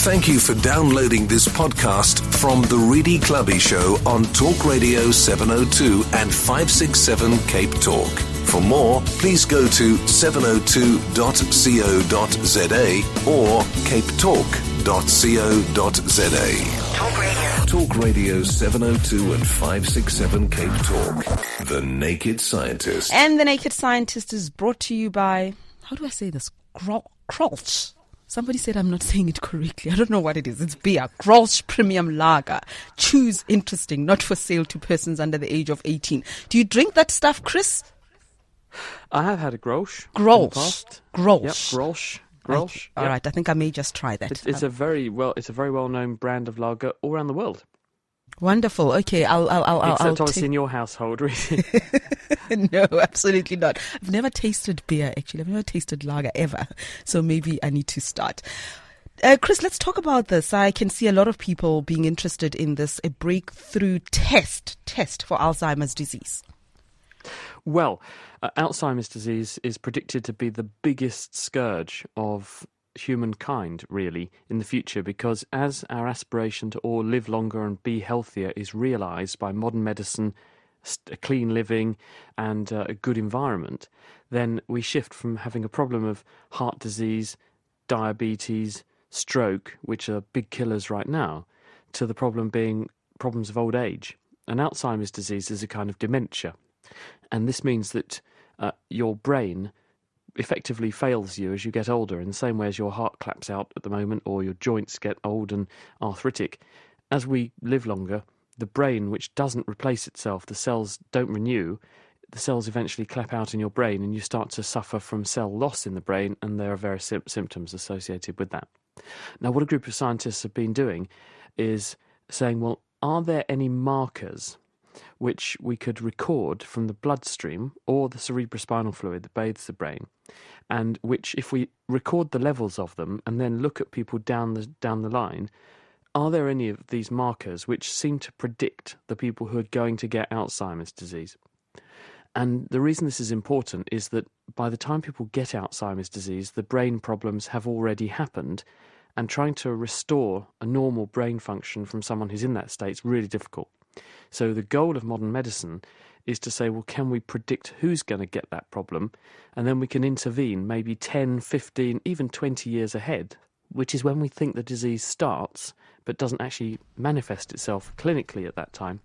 Thank you for downloading this podcast from The Redi Tlhabi Show on Talk Radio 702 and 567 Cape Talk. For more, please go to 702.co.za or capetalk.co.za. Talk Radio. Talk Radio 702 and 567 Cape Talk. The Naked Scientist. And The Naked Scientist is brought to you by, how do I say this? Grolsch. Somebody said I'm not saying it correctly. I don't know what it is. It's beer. Grolsch Premium Lager. Choose interesting, not for sale to persons under the age of 18. Do you drink that stuff, Chris? I have had a Grolsch. Grolsch. Grolsch. Yep, Grolsch. Grolsch. All yep. right, I think I may just try that. It's, it's a very well. It's a very well known brand of lager all around the world. Wonderful. Okay, I'll, I'll, I'll, Except I'll obviously take- in your household, really. no, absolutely not. I've never tasted beer, actually. I've never tasted lager ever. So maybe I need to start. Uh, Chris, let's talk about this. I can see a lot of people being interested in this, a breakthrough test, test for Alzheimer's disease. Well, uh, Alzheimer's disease is predicted to be the biggest scourge of humankind, really, in the future, because as our aspiration to all live longer and be healthier is realised by modern medicine, st- clean living, and uh, a good environment, then we shift from having a problem of heart disease, diabetes, stroke, which are big killers right now, to the problem being problems of old age. And Alzheimer's disease is a kind of dementia. And this means that uh, your brain effectively fails you as you get older, in the same way as your heart claps out at the moment or your joints get old and arthritic. As we live longer, the brain, which doesn't replace itself, the cells don't renew, the cells eventually clap out in your brain and you start to suffer from cell loss in the brain, and there are various sym- symptoms associated with that. Now, what a group of scientists have been doing is saying, well, are there any markers which we could record from the bloodstream or the cerebrospinal fluid that bathes the brain, and which, if we record the levels of them and then look at people down the down the line, are there any of these markers which seem to predict the people who are going to get Alzheimer's disease? And the reason this is important is that by the time people get Alzheimer's disease, the brain problems have already happened, and trying to restore a normal brain function from someone who's in that state is really difficult. So the goal of modern medicine is to say, well, can we predict who's going to get that problem? And then we can intervene maybe 10, 15, even 20 years ahead, which is when we think the disease starts but doesn't actually manifest itself clinically at that time.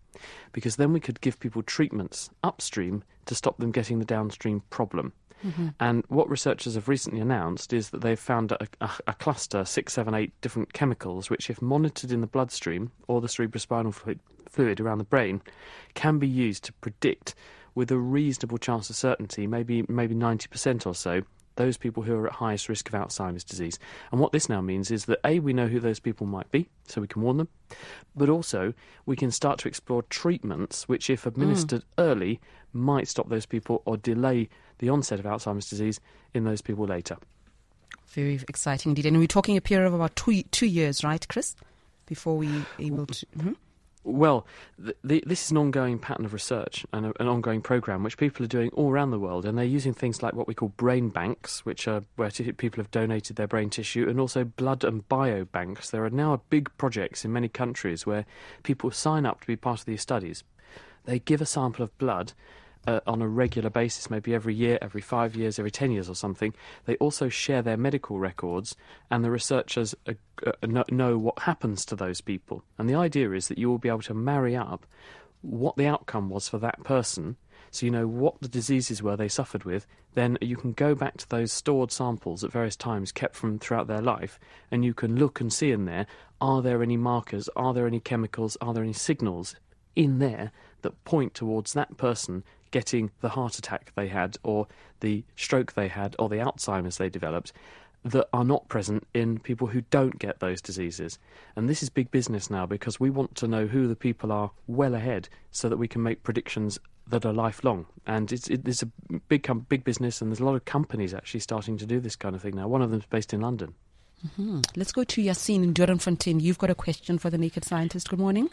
Because then we could give people treatments upstream to stop them getting the downstream problem. Mm-hmm. And what researchers have recently announced is that they've found a, a, a cluster, six, seven, eight different chemicals, which, if monitored in the bloodstream or the cerebrospinal fluid, fluid around the brain, can be used to predict with a reasonable chance of certainty, maybe maybe 90% or so, those people who are at highest risk of Alzheimer's disease. And what this now means is that A, we know who those people might be, so we can warn them, but also we can start to explore treatments which, if administered early, might stop those people or delay the onset of Alzheimer's disease in those people later. Very exciting indeed. And we're talking a period of about two, two years, right, Chris? Before we able to. Mhm. Well, this is an ongoing pattern of research and a, an ongoing program which people are doing all around the world, and they're using things like what we call brain banks, which are where t- people have donated their brain tissue, and also blood and bio banks. There are now big projects in many countries where people sign up to be part of these studies. They give a sample of blood uh, on a regular basis, maybe every year, every five years, every ten years or something. They also share their medical records, and the researchers uh, uh, know what happens to those people. And the idea is that you will be able to marry up what the outcome was for that person, so you know what the diseases were they suffered with. Then you can go back to those stored samples at various times kept from throughout their life, and you can look and see in there are there any markers, are there any chemicals, are there any signals in there that point towards that person getting the heart attack they had, or the stroke they had, or the Alzheimer's they developed. that are not present in people who don't get those diseases. And this is big business now because we want to know who the people are well ahead so that we can make predictions that are lifelong. And it's, it, it's a big, big business, and there's a lot of companies actually starting to do this kind of thing now. One of them is based in London. Mm-hmm. Let's go to Yassine in Fontaine. You've got a question for the Naked Scientist. Good morning.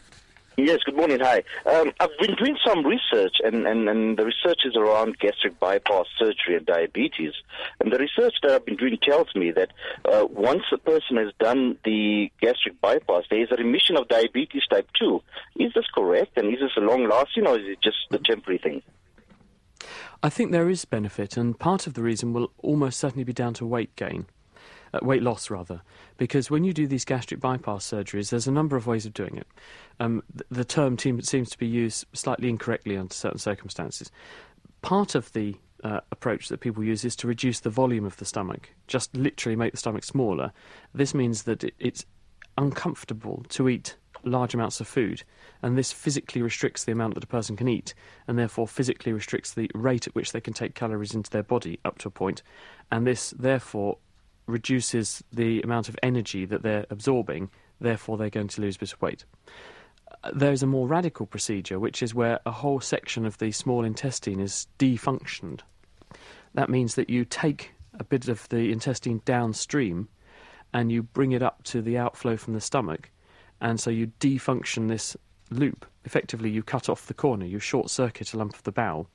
Yes, good morning. Hi. Um, I've been doing some research, and, and, and the research is around gastric bypass surgery and diabetes. And the research that I've been doing tells me that uh, once a person has done the gastric bypass, there is a remission of diabetes type 2. Is this correct? And is this a long lasting, or is it just a temporary thing? I think there is benefit, and part of the reason will almost certainly be down to weight gain uh, weight loss rather, because when you do these gastric bypass surgeries, there's a number of ways of doing it. Um, the, the term seems to be used slightly incorrectly under certain circumstances. Part of the uh, approach that people use is to reduce the volume of the stomach, just literally make the stomach smaller. This means that it, it's uncomfortable to eat large amounts of food, and this physically restricts the amount that a person can eat, and therefore physically restricts the rate at which they can take calories into their body up to a point, and this therefore reduces the amount of energy that they're absorbing, therefore they're going to lose a bit of weight. Uh, There's a more radical procedure, which is where a whole section of the small intestine is defunctioned. That means that you take a bit of the intestine downstream and you bring it up to the outflow from the stomach, and so you defunction this loop. Effectively, you cut off the corner, you short circuit a lump of the bowel,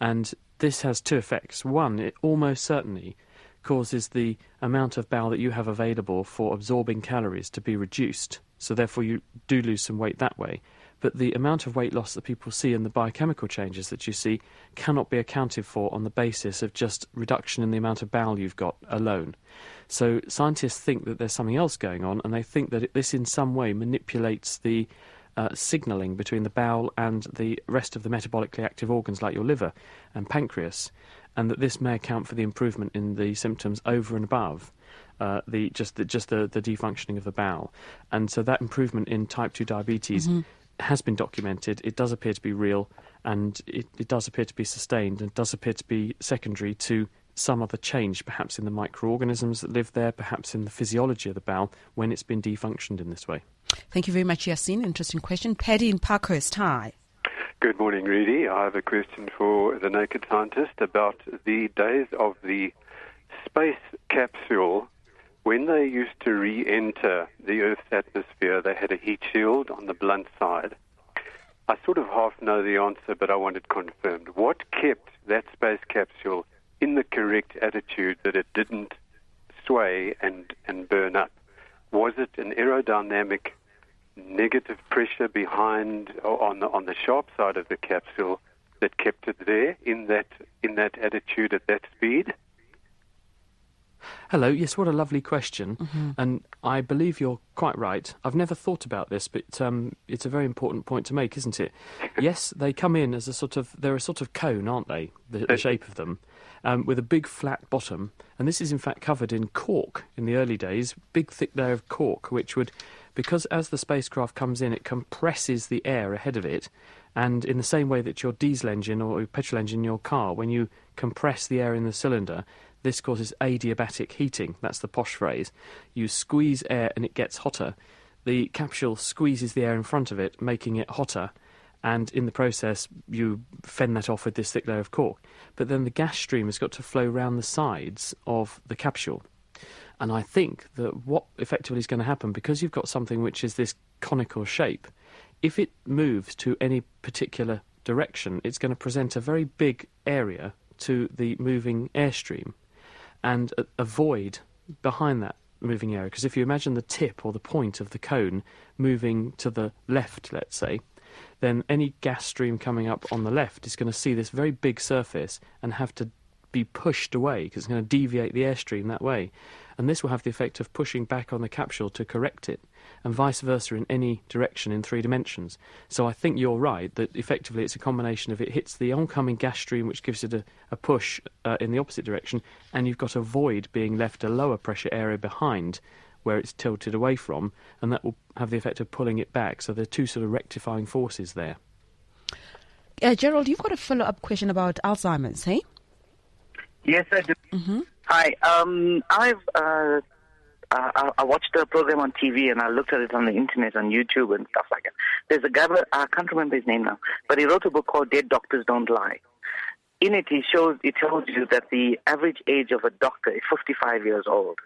and this has two effects. One, it almost certainly causes the amount of bowel that you have available for absorbing calories to be reduced. So, therefore, you do lose some weight that way. But the amount of weight loss that people see and the biochemical changes that you see cannot be accounted for on the basis of just reduction in the amount of bowel you've got alone. So, scientists think that there's something else going on, and they think that this in some way manipulates the uh, signalling between the bowel and the rest of the metabolically active organs like your liver and pancreas and that this may account for the improvement in the symptoms over and above uh, the just the, just the, the defunctioning of the bowel. And so that improvement in type 2 diabetes mm-hmm. has been documented. It does appear to be real, and it, it does appear to be sustained, and does appear to be secondary to some other change, perhaps in the microorganisms that live there, perhaps in the physiology of the bowel when it's been defunctioned in this way. Thank you very much, Yassine. Interesting question. Paddy in Parkhurst, hi. Good morning, Rudy. I have a question for the Naked Scientist about the days of the space capsule. When they used to re enter the Earth's atmosphere, they had a heat shield on the blunt side. I sort of half know the answer, but I want it confirmed. What kept that space capsule in the correct attitude that it didn't sway and, and burn up? Was it an aerodynamic negative pressure behind on the on the sharp side of the capsule that kept it there in that in that attitude at that speed? Hello, yes, what a lovely question. Mm-hmm. And I believe you're quite right. I've never thought about this, but um, it's a very important point to make, isn't it? yes, they come in as a sort of, they're a sort of cone, aren't they? The, the shape of them, um, with a big flat bottom. And this is in fact covered in cork in the early days, big thick layer of cork, which would because as the spacecraft comes in, it compresses the air ahead of it. And in the same way that your diesel engine or your petrol engine in your car, when you compress the air in the cylinder, this causes adiabatic heating. That's the posh phrase. You squeeze air and it gets hotter. The capsule squeezes the air in front of it, making it hotter. And in the process, you fend that off with this thick layer of cork. But then the gas stream has got to flow round the sides of the capsule. And I think that what effectively is going to happen, because you've got something which is this conical shape, if it moves to any particular direction, it's going to present a very big area to the moving airstream and a, a void behind that moving area. Because if you imagine the tip or the point of the cone moving to the left, let's say, then any gas stream coming up on the left is going to see this very big surface and have to be pushed away because it's going to deviate the airstream that way and this will have the effect of pushing back on the capsule to correct it, and vice versa in any direction in three dimensions. So I think you're right that effectively it's a combination of it hits the oncoming gas stream, which gives it a, a push uh, in the opposite direction, and you've got a void being left a lower pressure area behind where it's tilted away from, and that will have the effect of pulling it back. So there are two sort of rectifying forces there. Uh, Gerald, you've got a follow up question about Alzheimer's, hey? Yes, I do. Mm-hmm. Hi. Um, I've uh, I, I watched a program on TV and I looked at it on the internet on YouTube and stuff like that. There's a guy, I can't remember his name now, but he wrote a book called Dead Doctors Don't Lie. In it, he shows he tells you that the average age of a doctor is 55 years old.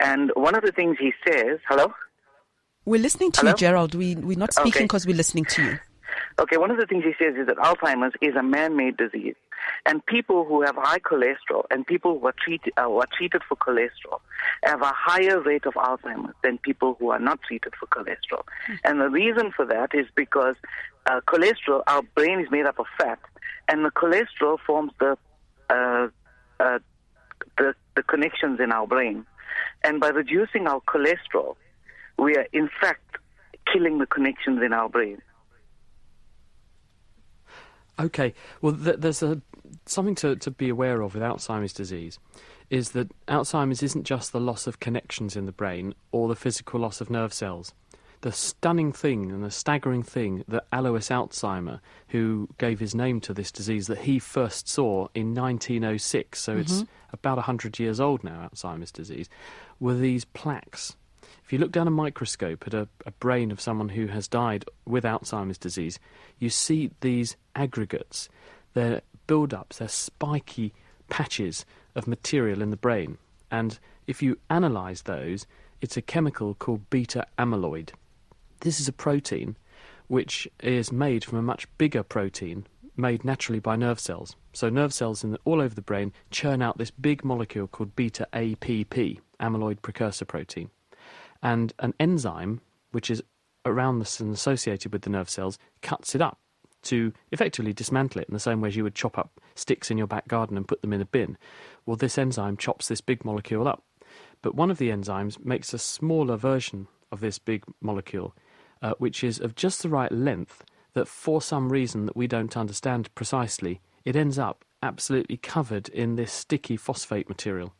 And one of the things he says, hello. We're listening to Hello? you, Gerald. We we're not speaking Okay. because we're listening to you. Okay, one of the things he says is that Alzheimer's is a man-made disease, and people who have high cholesterol and people who are treated uh, who are treated for cholesterol have a higher rate of Alzheimer's than people who are not treated for cholesterol. And the reason for that is because uh, cholesterol, our brain is made up of fat, and the cholesterol forms the uh, uh, the, the connections in our brain. And by reducing our cholesterol, we are in fact killing the connections in our brain. Okay, well, th- there's a something to, to be aware of with Alzheimer's disease is that Alzheimer's isn't just the loss of connections in the brain or the physical loss of nerve cells. The stunning thing and the staggering thing that Alois Alzheimer, who gave his name to this disease, that he first saw in 1906, so it's mm-hmm. about 100 years old now, Alzheimer's disease, were these plaques if you look down a microscope at a, a brain of someone who has died with Alzheimer's disease, you see these aggregates. They're build ups, they're spiky patches of material in the brain. And if you analyse those, it's a chemical called beta amyloid. This is a protein which is made from a much bigger protein made naturally by nerve cells. So nerve cells the, all over the brain churn out this big molecule called beta APP, amyloid precursor protein and an enzyme, which is around this and associated with the nerve cells, cuts it up to effectively dismantle it in the same way as you would chop up sticks in your back garden and put them in a bin. Well, this enzyme chops this big molecule up. But one of the enzymes makes a smaller version of this big molecule, uh, which is of just the right length that for some reason that we don't understand precisely, it ends up absolutely covered in this sticky phosphate material.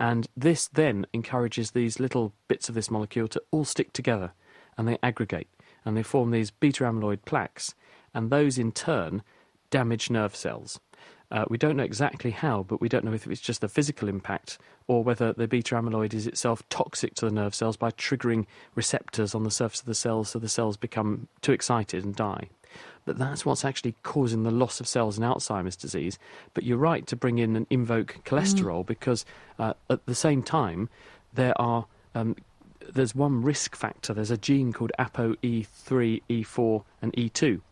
And this then encourages these little bits of this molecule to all stick together and they aggregate and they form these beta amyloid plaques. And those in turn damage nerve cells. Uh, we don't know exactly how, but we don't know if it's just the physical impact or whether the beta amyloid is itself toxic to the nerve cells by triggering receptors on the surface of the cells so the cells become too excited and die. But that's what's actually causing the loss of cells in Alzheimer's disease. But you're right to bring in and invoke cholesterol because uh, at the same time there are um, there's one risk factor. There's a gene called ApoE3, E4, and E2.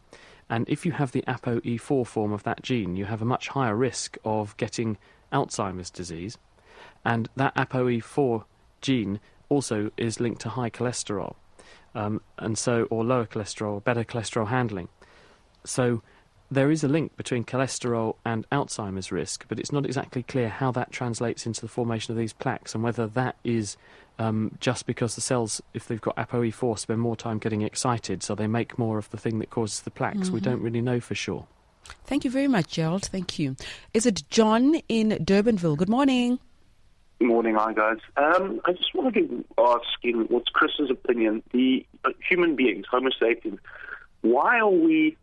And if you have the ApoE4 form of that gene, you have a much higher risk of getting Alzheimer's disease. And that ApoE4 gene also is linked to high cholesterol, um, and so or lower cholesterol, or better cholesterol handling. So there is a link between cholesterol and Alzheimer's risk, but it's not exactly clear how that translates into the formation of these plaques and whether that is um, just because the cells, if they've got ApoE4, spend more time getting excited, so they make more of the thing that causes the plaques. We don't really know for sure. Thank you very much, Gerald. Thank you. Is it John in Durbanville? Good morning. Good Morning, hi guys. Um, I just wanted to ask, in what's Chris's opinion? The uh, human beings, Homo sapiens, why are we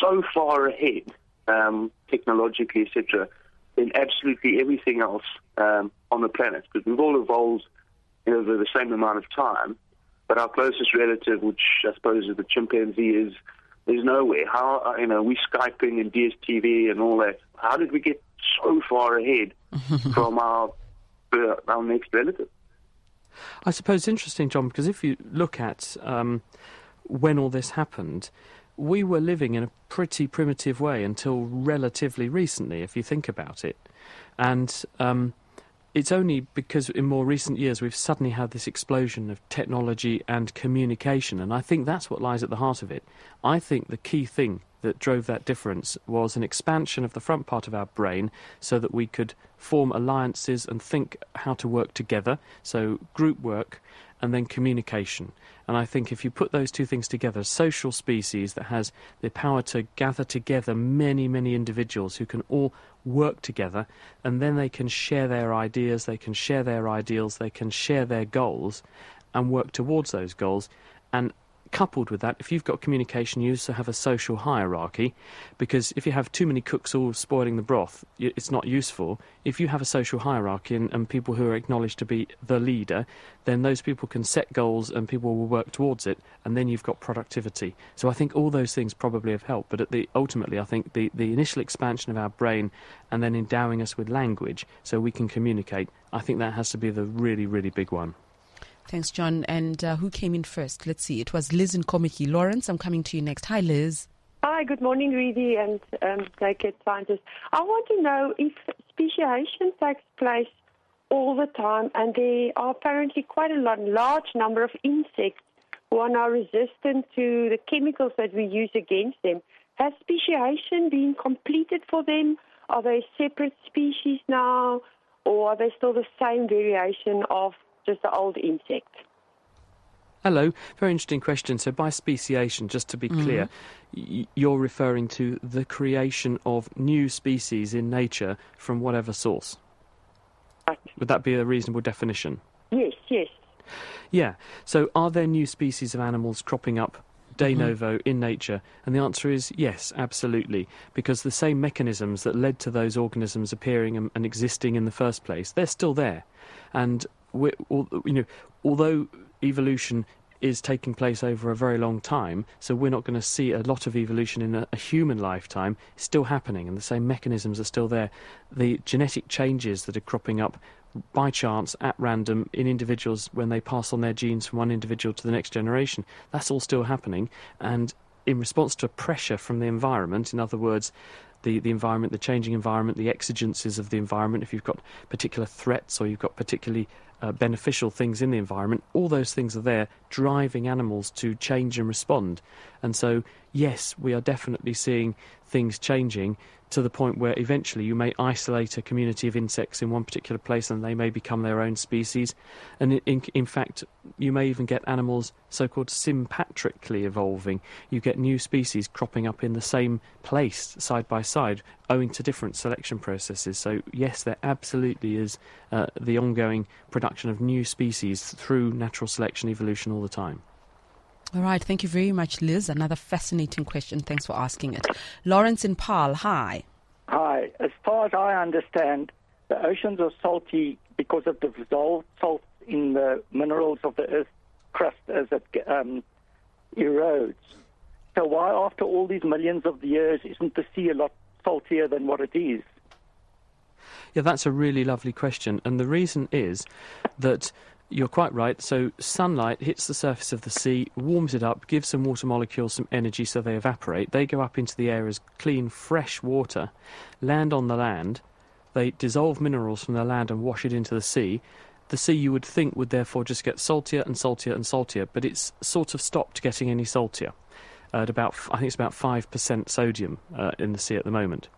so far ahead, um, technologically, etc., than absolutely everything else um, on the planet? Because we've all evolved over the same amount of time, but our closest relative, which I suppose is the chimpanzee, is is nowhere. How uh, you know we skyping and DSTV and all that? How did we get so far ahead from our uh, our next relative? I suppose it's interesting, John, because if you look at um, when all this happened, we were living in a pretty primitive way until relatively recently, if you think about it. And um, it's only because in more recent years we've suddenly had this explosion of technology and communication, and I think that's what lies at the heart of it. I think the key thing that drove that difference was an expansion of the front part of our brain so that we could form alliances and think how to work together, so group work and then communication. And I think if you put those two things together, a social species that has the power to gather together many, many individuals who can all work together, and then they can share their ideas, they can share their ideals, they can share their goals, and work towards those goals. And coupled with that, if you've got communication, you also have a social hierarchy, because if you have too many cooks all spoiling the broth, it's not useful. If you have a social hierarchy and, and people who are acknowledged to be the leader, then those people can set goals and people will work towards it, and then you've got productivity. So I think all those things probably have helped. But the ultimately, I think the, the initial expansion of our brain and then endowing us with language so we can communicate, I think that has to be the really, really big one. Thanks, John. And uh, who came in first? Let's see. It was Liz and Kommetjie. Lawrence, I'm coming to you next. Hi, Liz. Hi, good morning, Redi and um, naked scientists. I want to know if speciation takes place all the time, and there are apparently quite a lot, large number of insects who are now resistant to the chemicals that we use against them. Has speciation been completed for them? Are they separate species now, or are they still the same variation of just the old insect. Hello, very interesting question. So, by speciation, just to be mm-hmm. clear, y- you're referring to the creation of new species in nature from whatever source. Right. Would that be a reasonable definition? Yes, yes. Yeah. So, are there new species of animals cropping up de mm-hmm. novo in nature? And the answer is yes, absolutely. Because the same mechanisms that led to those organisms appearing and, and existing in the first place, they're still there. And you know, although evolution is taking place over a very long time, so we're not going to see a lot of evolution in a, a, human lifetime. It's still happening, and the same mechanisms are still there. The genetic changes that are cropping up by chance at random in individuals when they pass on their genes from one individual to the next generation, that's all still happening. And in response to pressure from the environment, in other words, the, the environment, the changing environment, the exigencies of the environment, if you've got particular threats or you've got particularly uh, beneficial things in the environment, all those things are there driving animals to change and respond. And so, yes, we are definitely seeing things changing to the point where eventually you may isolate a community of insects in one particular place and they may become their own species. And in, in fact, you may even get animals so called sympatrically evolving. You get new species cropping up in the same place side by side owing to different selection processes. So, yes, there absolutely is uh, the ongoing production of new species through natural selection evolution all the time. All right. Thank you very much, Liz. Another fascinating question. Thanks for asking it. Lawrence in Paarl, hi. Hi. As far as I understand, the oceans are salty because of the dissolved salts in the minerals of the Earth crust as it um, erodes. So why, after all these millions of years, isn't the sea a lot saltier than what it is? Yeah, that's a really lovely question. And the reason is that you're quite right. So sunlight hits the surface of the sea, warms it up, gives some water molecules some energy so they evaporate. They go up into the air as clean, fresh water, land on the land. They dissolve minerals from the land and wash it into the sea. The sea, you would think, would therefore just get saltier and saltier and saltier, but it's sort of stopped getting any saltier. At about, I think it's about 5% sodium uh, in the sea at the moment.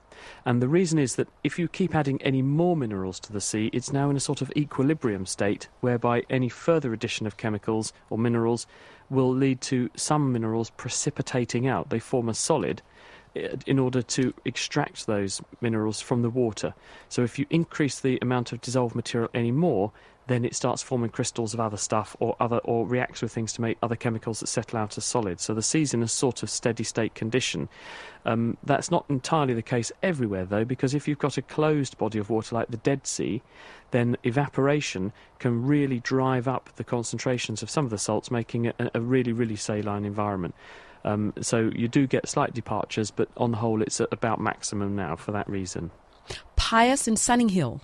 And the reason is that if you keep adding any more minerals to the sea, it's now in a sort of equilibrium state whereby any further addition of chemicals or minerals will lead to some minerals precipitating out. They form a solid eh, in order to extract those minerals from the water. So if you increase the amount of dissolved material any more, then it starts forming crystals of other stuff or other or reacts with things to make other chemicals that settle out as solids. So the sea's in a sort of steady state condition. Um, that's not entirely the case everywhere though, because if you've got a closed body of water like the Dead Sea, then evaporation can really drive up the concentrations of some of the salts, making it a, a really, really saline environment. Um, so you do get slight departures, but on the whole, it's at about maximum now for that reason. Pius in Sunninghill.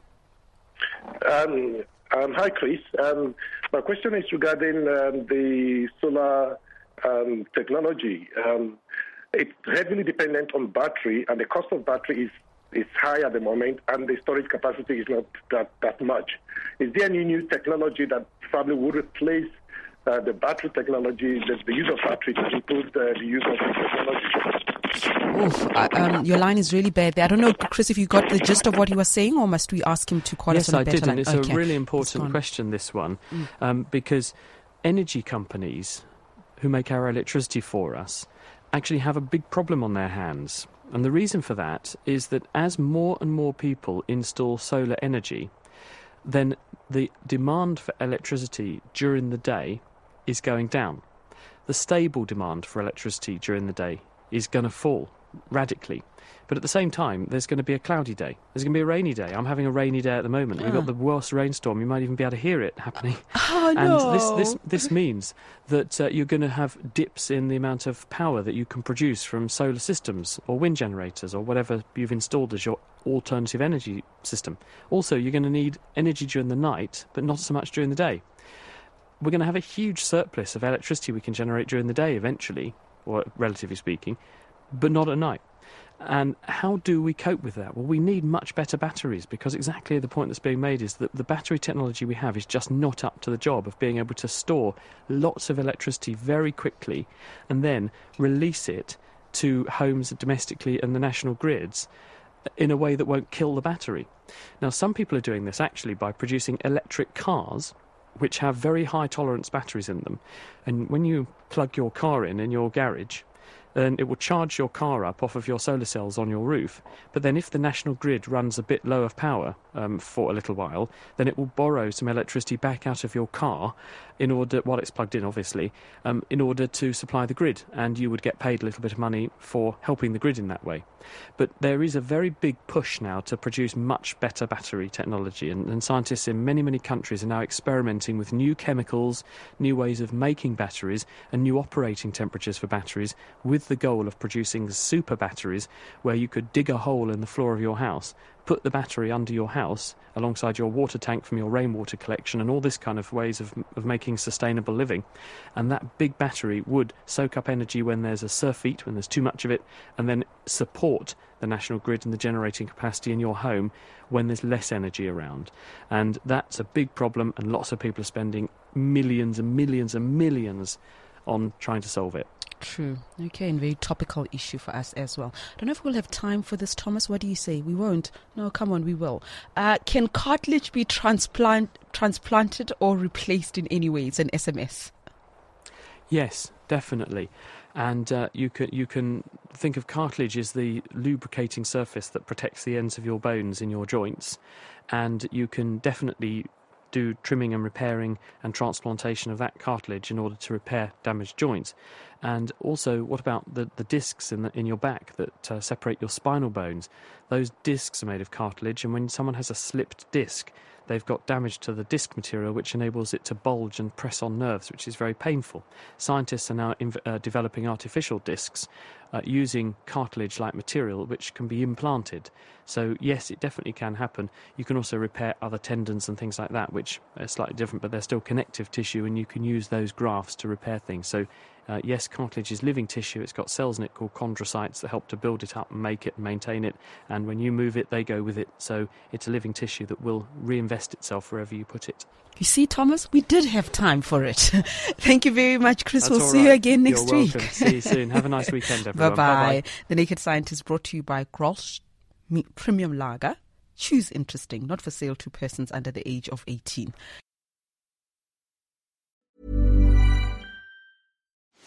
Um, um, hi, Chris. Um, my question is regarding um, the solar um, technology. Um, it's heavily dependent on battery, and the cost of battery is, is high at the moment, and the storage capacity is not that, that much. Is there any new technology that probably would replace uh, the battery technology, the, the, use of battery to improve the, the use of technology? Oof, uh, um, your line is really bad there. I don't know, Chris, if you got the gist of what he was saying, or must we ask him to call yes, us on a better did, line? Yes, I did, and it's okay. a really important question, this one, mm. um, because energy companies who make our electricity for us actually have a big problem on their hands. And the reason for that is that as more and more people install solar energy, then the demand for electricity during the day is going down. The stable demand for electricity during the day is going to fall radically. But at the same time, there's going to be a cloudy day. There's going to be a rainy day. I'm having a rainy day at the moment. We've got Ah. the worst rainstorm. You might even be able to hear it happening. Oh, and no. this, this, this means that uh, you're going to have dips in the amount of power that you can produce from solar systems or wind generators or whatever you've installed as your alternative energy system. Also, you're going to need energy during the night, but not so much during the day we're going to have a huge surplus of electricity we can generate during the day eventually, or relatively speaking, but not at night. And how do we cope with that? Well, we need much better batteries because exactly the point that's being made is that the battery technology we have is just not up to the job of being able to store lots of electricity very quickly and then release it to homes domestically and the national grids in a way that won't kill the battery. Now, some people are doing this actually by producing electric cars which have very high tolerance batteries in them. And when you plug your car in in your garage, then it will charge your car up off of your solar cells on your roof. But then, if the national grid runs a bit low of power um, for a little while, then it will borrow some electricity back out of your car in order, while it's plugged in, obviously, um, in order to supply the grid. And you would get paid a little bit of money for helping the grid in that way. But there is a very big push now to produce much better battery technology, and, and scientists in many, many countries are now experimenting with new chemicals, new ways of making batteries, and new operating temperatures for batteries, with the goal of producing super batteries where you could dig a hole in the floor of your house, put the battery under your house alongside your water tank from your rainwater collection, and all this kind of ways of, of making sustainable living. And that big battery would soak up energy when there's a surfeit, when there's too much of it, and then support the national grid and the generating capacity in your home when there's less energy around. And that's a big problem, and lots of people are spending millions and millions and millions on trying to solve it. True. Okay, and very topical issue for us as well. I Don't know if we'll have time for this, Thomas. What do you say? We won't. No, come on, we will. Uh, can cartilage be transplant transplanted or replaced in any way? It's an SMS. Yes, definitely. And uh, you can you can think of cartilage as the lubricating surface that protects the ends of your bones in your joints, and you can definitely do trimming and repairing and transplantation of that cartilage in order to repair damaged joints. And also, what about the, the discs in, the, in your back that uh, separate your spinal bones? Those discs are made of cartilage, and when someone has a slipped disc, they've got damage to the disc material, which enables it to bulge and press on nerves, which is very painful. Scientists are now inv- uh, developing artificial discs uh, using cartilage like material, which can be implanted. So, yes, it definitely can happen. You can also repair other tendons and things like that, which are slightly different, but they're still connective tissue, and you can use those grafts to repair things. So, uh, yes, cartilage is living tissue. It's got cells in it called chondrocytes that help to build it up and make it maintain it. And when you move it, they go with it. So it's a living tissue that will reinvest itself wherever you put it. You see, Thomas, we did have time for it. Thank you very much, Chris. That's we'll see you again next You're week. welcome. See you soon. Have a nice weekend, bye everyone. bye. Bye-bye. The Naked Scientist brought to you by Grolsch Premium Lager. Choose interesting, not for sale to persons under the age of 18.